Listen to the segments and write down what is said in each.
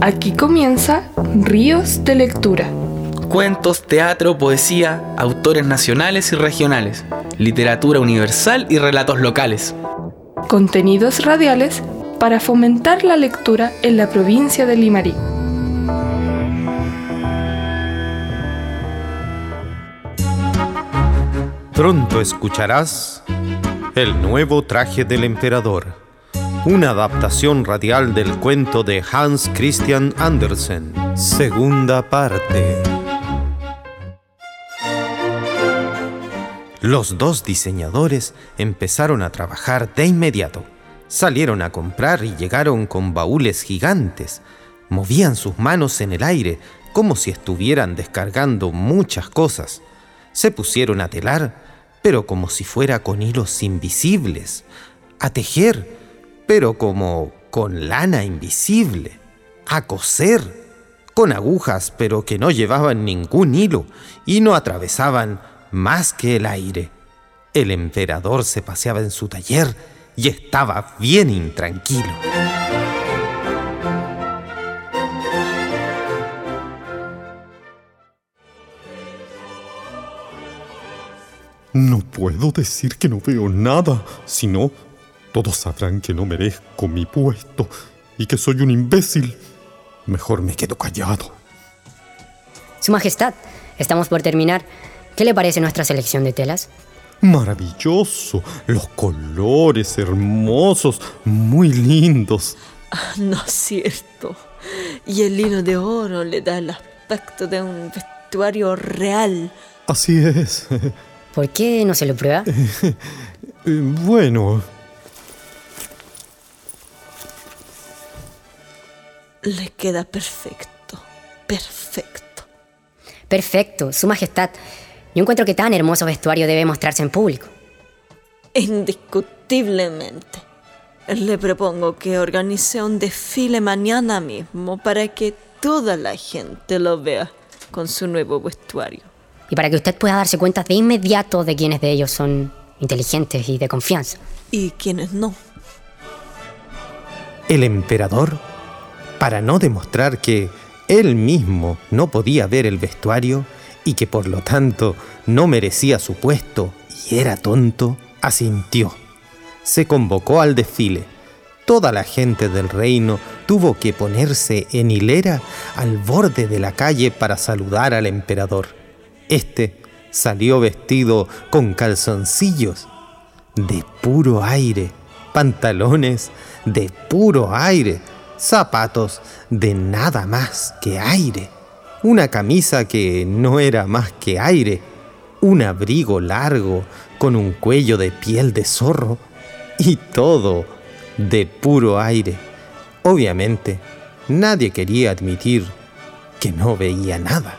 Aquí comienza Ríos de Lectura. Cuentos, teatro, poesía, autores nacionales y regionales, literatura universal y relatos locales. Contenidos radiales para fomentar la lectura en la provincia de Limarí. Pronto escucharás El nuevo traje del emperador, una adaptación radial del cuento de Hans Christian Andersen, segunda parte. Los dos diseñadores empezaron a trabajar de inmediato. Salieron a comprar y llegaron con baúles gigantes. Movían sus manos en el aire como si estuvieran descargando muchas cosas. Se pusieron a telar, pero como si fuera con hilos invisibles. A tejer, pero como con lana invisible. A coser, con agujas, pero que no llevaban ningún hilo y no atravesaban más que el aire. El emperador se paseaba en su taller y estaba bien intranquilo. No puedo decir que no veo nada, si no, todos sabrán que no merezco mi puesto y que soy un imbécil. Mejor me quedo callado. Su Majestad, estamos por terminar. ¿Qué le parece nuestra selección de telas? Maravilloso, los colores hermosos, muy lindos. Ah, no es cierto. Y el lino de oro le da el aspecto de un vestuario real. Así es. ¿Por qué no se lo prueba? Eh, bueno, Le queda perfecto. Perfecto. Perfecto, Su Majestad. Yo encuentro que tan hermoso vestuario debe mostrarse en público. Indiscutiblemente. Le propongo que organice un desfile mañana mismo para que toda la gente lo vea con su nuevo vestuario. Y para que usted pueda darse cuenta de inmediato de quiénes de ellos son inteligentes y de confianza. Y quienes no. El emperador, para no demostrar que él mismo no podía ver el vestuario y que por lo tanto no merecía su puesto y era tonto, asintió. Se convocó al desfile. Toda la gente del reino tuvo que ponerse en hilera al borde de la calle para saludar al emperador. Este salió vestido con calzoncillos de puro aire, pantalones de puro aire, zapatos de nada más que aire, una camisa que no era más que aire, un abrigo largo con un cuello de piel de zorro y todo de puro aire. Obviamente, nadie quería admitir que no veía nada.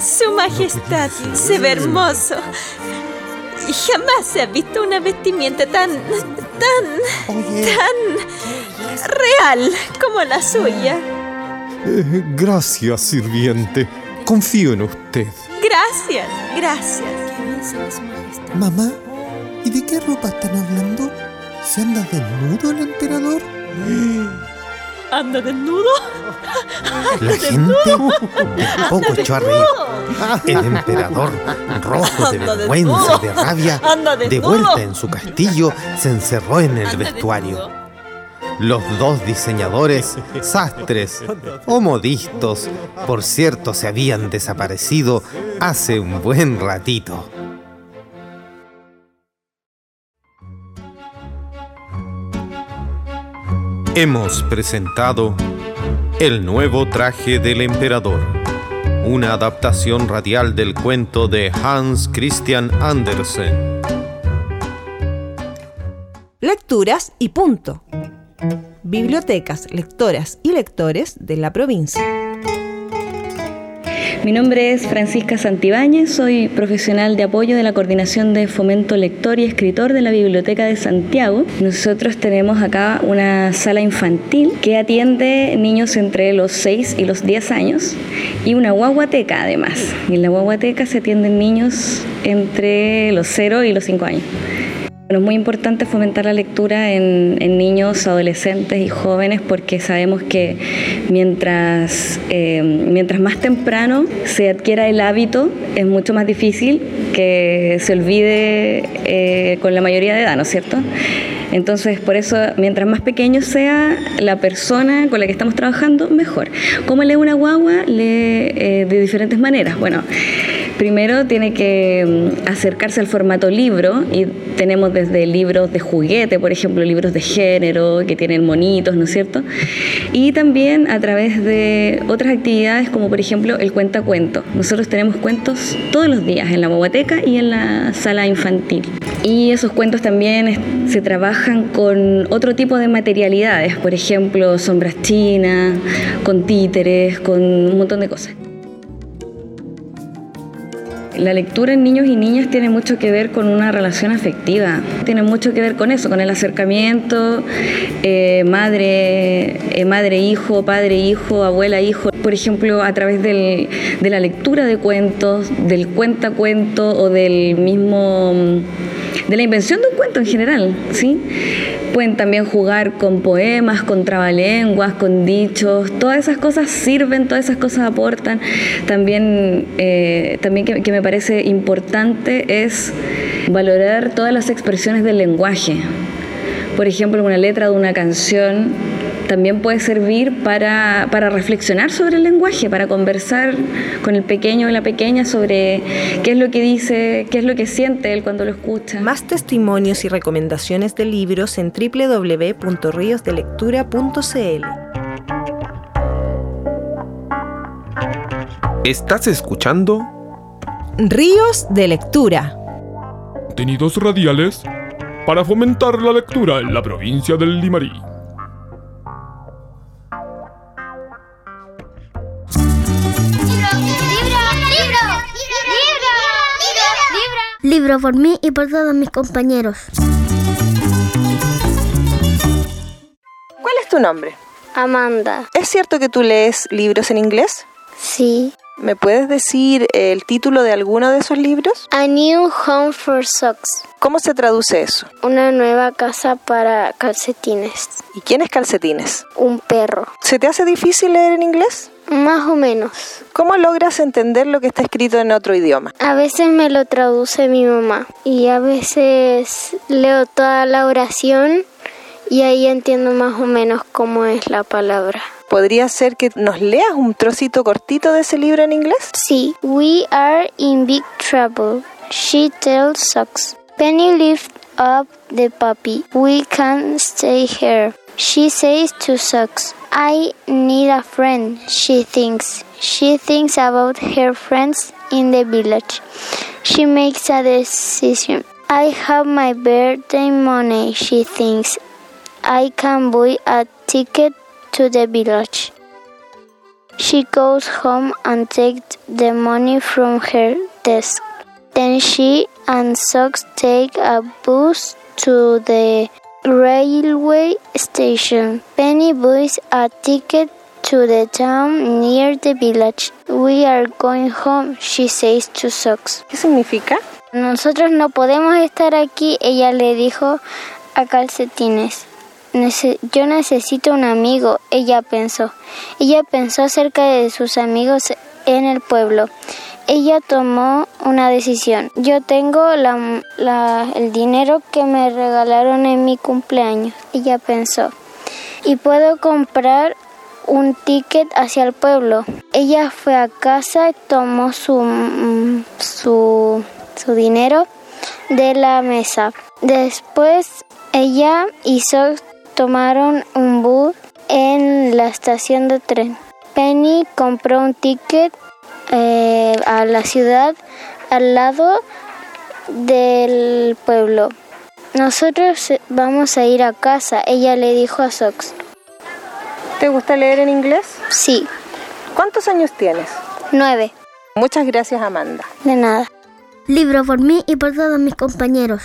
Su Majestad se ve hermoso. Jamás se ha visto una vestimenta tan, tan, tan real como la suya. eh, gracias, sirviente. Confío en usted. Gracias, gracias. Mamá, ¿y de qué ropa están hablando? ¿Se anda desnudo el emperador? ¿Anda desnudo? La gente de poco echó a reír. El emperador, rojo de vergüenza y de rabia, de vuelta en su castillo, se encerró en el vestuario. Los dos diseñadores, sastres o modistos, por cierto, se habían desaparecido hace un buen ratito. Hemos presentado El nuevo traje del emperador, una adaptación radial del cuento de Hans Christian Andersen. Lecturas y punto. Bibliotecas, lectoras y lectores de la provincia. Mi nombre es Francisca Santibáñez, soy profesional de apoyo de la Coordinación de Fomento Lector y Escritor de la Biblioteca de Santiago. Nosotros tenemos acá una sala infantil que atiende niños entre los 6 y los 10 años y una guaguateca además. En la guaguateca se atienden niños entre los 0 y los 5 años. Bueno, es muy importante fomentar la lectura en, niños, adolescentes y jóvenes porque sabemos que mientras, eh, mientras más temprano se adquiera el hábito, es mucho más difícil que se olvide eh, con la mayoría de edad, ¿no es cierto? Entonces, por eso, mientras más pequeño sea la persona con la que estamos trabajando, mejor. ¿Cómo lee una guagua? Lee eh, de diferentes maneras. Bueno, primero tiene que mm, acercarse al formato libro y tenemos desde libros de juguete, por ejemplo, libros de género que tienen monitos, ¿no es cierto? Y también a través de otras actividades como por ejemplo el cuentacuento. Nosotros tenemos cuentos todos los días en la biblioteca y en la sala infantil. Y esos cuentos también se trabajan con otro tipo de materialidades, por ejemplo, sombras chinas, con títeres, con un montón de cosas. La lectura en niños y niñas tiene mucho que ver con una relación afectiva, tiene mucho que ver con eso, con el acercamiento eh, madre, eh, madre-hijo, padre-hijo, abuela-hijo, por ejemplo, a través de la lectura de cuentos, del cuentacuento o del mismo de la invención de un cuento en general, ¿sí? Pueden también jugar con poemas, con trabalenguas, con dichos, todas esas cosas sirven, todas esas cosas aportan. También, eh, también que, que me parece importante es valorar todas las expresiones del lenguaje. Por ejemplo, una letra de una canción también puede servir para, para, reflexionar sobre el lenguaje, para conversar con el pequeño o la pequeña sobre qué es lo que dice, qué es lo que siente él cuando lo escucha. Más testimonios y recomendaciones de libros en www.riosdelectura.cl. ¿Estás escuchando? Ríos de Lectura. Contenidos radiales para fomentar la lectura en la provincia del Limarí. Libro por mí y por todos mis compañeros. ¿Cuál es tu nombre? Amanda. ¿Es cierto que tú lees libros en inglés? Sí. ¿Me puedes decir el título de alguno de esos libros? A New Home for Socks. ¿Cómo se traduce eso? Una nueva casa para calcetines. ¿Y quién es calcetines? Un perro. ¿Se te hace difícil leer en inglés? Más o menos. ¿Cómo logras entender lo que está escrito en otro idioma? A veces me lo traduce mi mamá y a veces leo toda la oración y ahí entiendo más o menos cómo es la palabra. ¿Podría ser que nos leas un trocito cortito de ese libro en inglés? Sí. We are in big trouble. She tells Socks. Penny lift up the puppy. We can't stay here. She says to Socks. I need a friend, she thinks. She thinks about her friends in the village. She makes a decision. I have my birthday money, she thinks. I can buy a ticket to the village. She goes home and takes the money from her desk. Then she and Socks take a bus to the railway station. Penny buys a ticket to the town near the village. We are going home, she says to Socks. ¿Qué significa? Nosotros no podemos estar aquí, ella le dijo a Calcetines. Yo necesito un amigo, ella pensó. Ella pensó acerca de sus amigos en el pueblo. Ella tomó una decisión. Yo tengo el dinero que me regalaron en mi cumpleaños. Ella pensó. Y puedo comprar un ticket hacia el pueblo. Ella fue a casa, tomó su, su, su dinero de la mesa. Después ella hizo tomaron un bus en la estación de tren. Penny compró un ticket eh, a la ciudad al lado del pueblo. Nosotros vamos a ir a casa, ella le dijo a Sox. ¿Te gusta leer en inglés? Sí. ¿Cuántos años tienes? Nueve. Muchas gracias, Amanda. De nada. Libro por mí y por todos mis compañeros.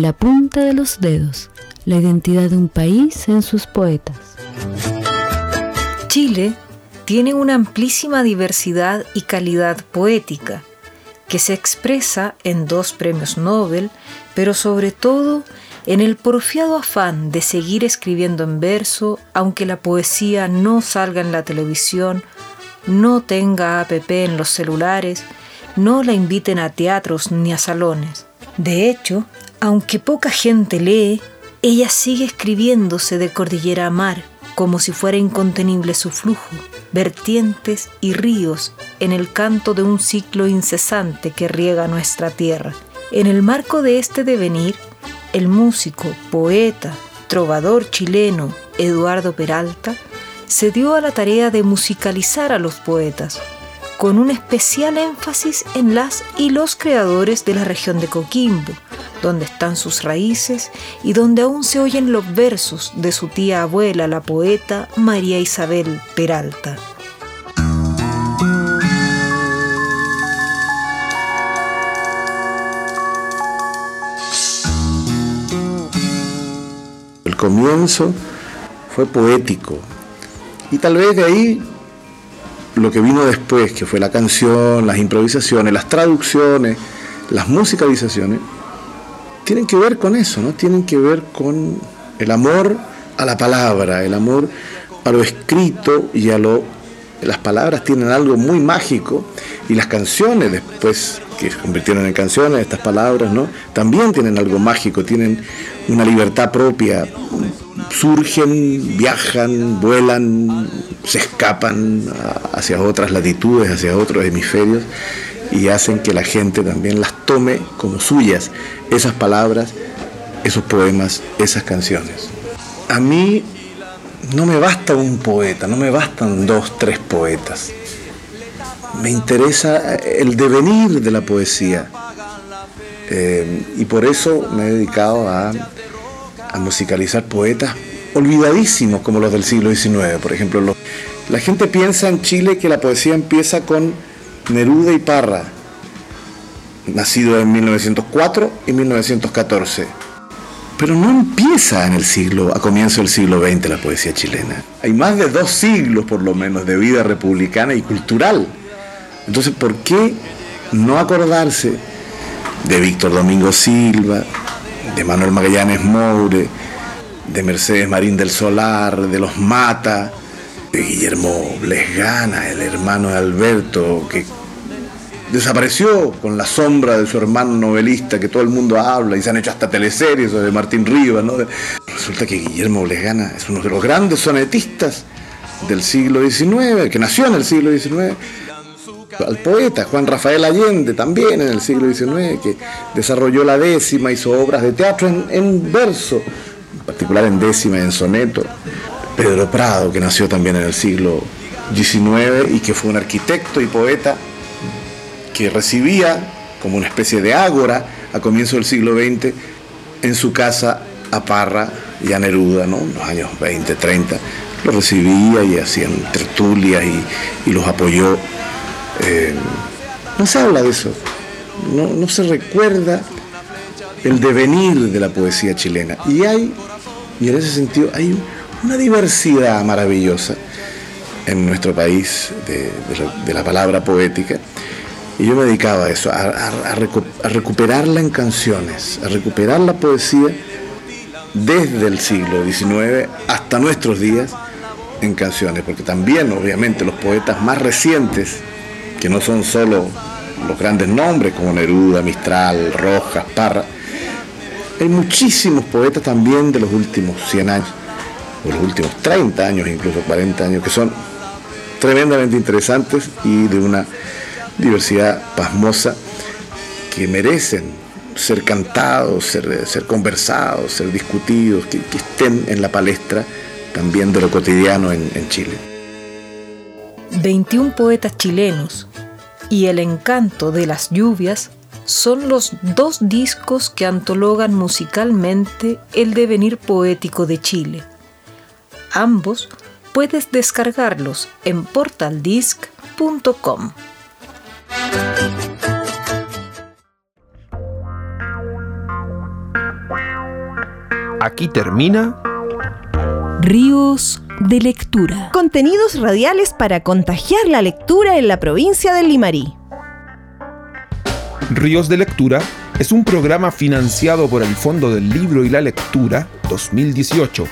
La punta de los dedos, la identidad de un país en sus poetas. Chile tiene una amplísima diversidad y calidad poética, que se expresa en dos premios Nobel, pero sobre todo en el porfiado afán de seguir escribiendo en verso, aunque la poesía no salga en la televisión, no tenga app en los celulares, no la inviten a teatros ni a salones. De hecho, aunque poca gente lee, ella sigue escribiéndose de cordillera a mar, como si fuera incontenible su flujo, vertientes y ríos en el canto de un ciclo incesante que riega nuestra tierra. En el marco de este devenir, el músico, poeta, trovador chileno Eduardo Peralta se dio a la tarea de musicalizar a los poetas, con un especial énfasis en las y los creadores de la región de Coquimbo, donde están sus raíces y donde aún se oyen los versos de su tía abuela, la poeta María Isabel Peralta. El comienzo fue poético y tal vez de ahí lo que vino después, que fue la canción, las improvisaciones, las traducciones, las musicalizaciones, tienen que ver con eso, ¿no? Tienen que ver con el amor a la palabra, el amor a lo escrito y a lo... Las palabras tienen algo muy mágico y las canciones después que se convirtieron en canciones, estas palabras, ¿no? También tienen algo mágico, tienen una libertad propia, surgen, viajan, vuelan, se escapan hacia otras latitudes, hacia otros hemisferios y hacen que la gente también las tome como suyas, esas palabras, esos poemas, esas canciones. A mí no me basta un poeta, no me bastan dos, tres poetas. Me interesa el devenir de la poesía. Eh, y por eso me he dedicado a a musicalizar poetas olvidadísimos como los del siglo XIX. Por ejemplo, la gente piensa en Chile que la poesía empieza con Neruda y Parra, nacido en 1904 y 1914. Pero no empieza en el siglo, a comienzo del siglo XX la poesía chilena. Hay más de dos siglos por lo menos de vida republicana y cultural. Entonces, ¿por qué no acordarse de Víctor Domingo Silva, de Manuel Magallanes Moure, de Mercedes Marín del Solar, de los Mata, de Guillermo Blesgana, el hermano de Alberto, que desapareció con la sombra de su hermano novelista que todo el mundo habla y se han hecho hasta teleseries de Martín Rivas. Resulta que Guillermo Blesgana es uno de los grandes sonetistas del siglo XIX, que nació en el siglo XIX al poeta Juan Rafael Allende, también en el siglo XIX, que desarrolló la décima, hizo obras de teatro en, verso, en particular en décima y en soneto. Pedro Prado, que nació también en el siglo XIX y que fue un arquitecto y poeta que recibía como una especie de ágora a comienzos del siglo XX en su casa a Parra y a Neruda, ¿no? en los años 20, 30, los recibía y hacían tertulias y los apoyó eh, no se habla de eso, no, se recuerda el devenir de la poesía chilena. Y hay, y en ese sentido, hay una diversidad maravillosa en nuestro país de, la, palabra poética. Y yo me dedicaba a eso, a, recuperarla en canciones, a recuperar la poesía desde el siglo XIX hasta nuestros días en canciones, porque también obviamente los poetas más recientes que no son solo los grandes nombres como Neruda, Mistral, Rojas, Parra. Hay muchísimos poetas también de los últimos 100 años, o los últimos 30 años, incluso 40 años, que son tremendamente interesantes y de una diversidad pasmosa que merecen ser cantados, ser, conversados, ser discutidos, que, estén en la palestra también de lo cotidiano en, en Chile. 21 poetas chilenos y El encanto de las lluvias son los dos discos que antologan musicalmente el devenir poético de Chile. Ambos puedes descargarlos en portaldisc.com. Aquí termina Ríos de lectura. Contenidos radiales para contagiar la lectura en la provincia del Limarí. Ríos de Lectura es un programa financiado por el Fondo del Libro y la Lectura 2018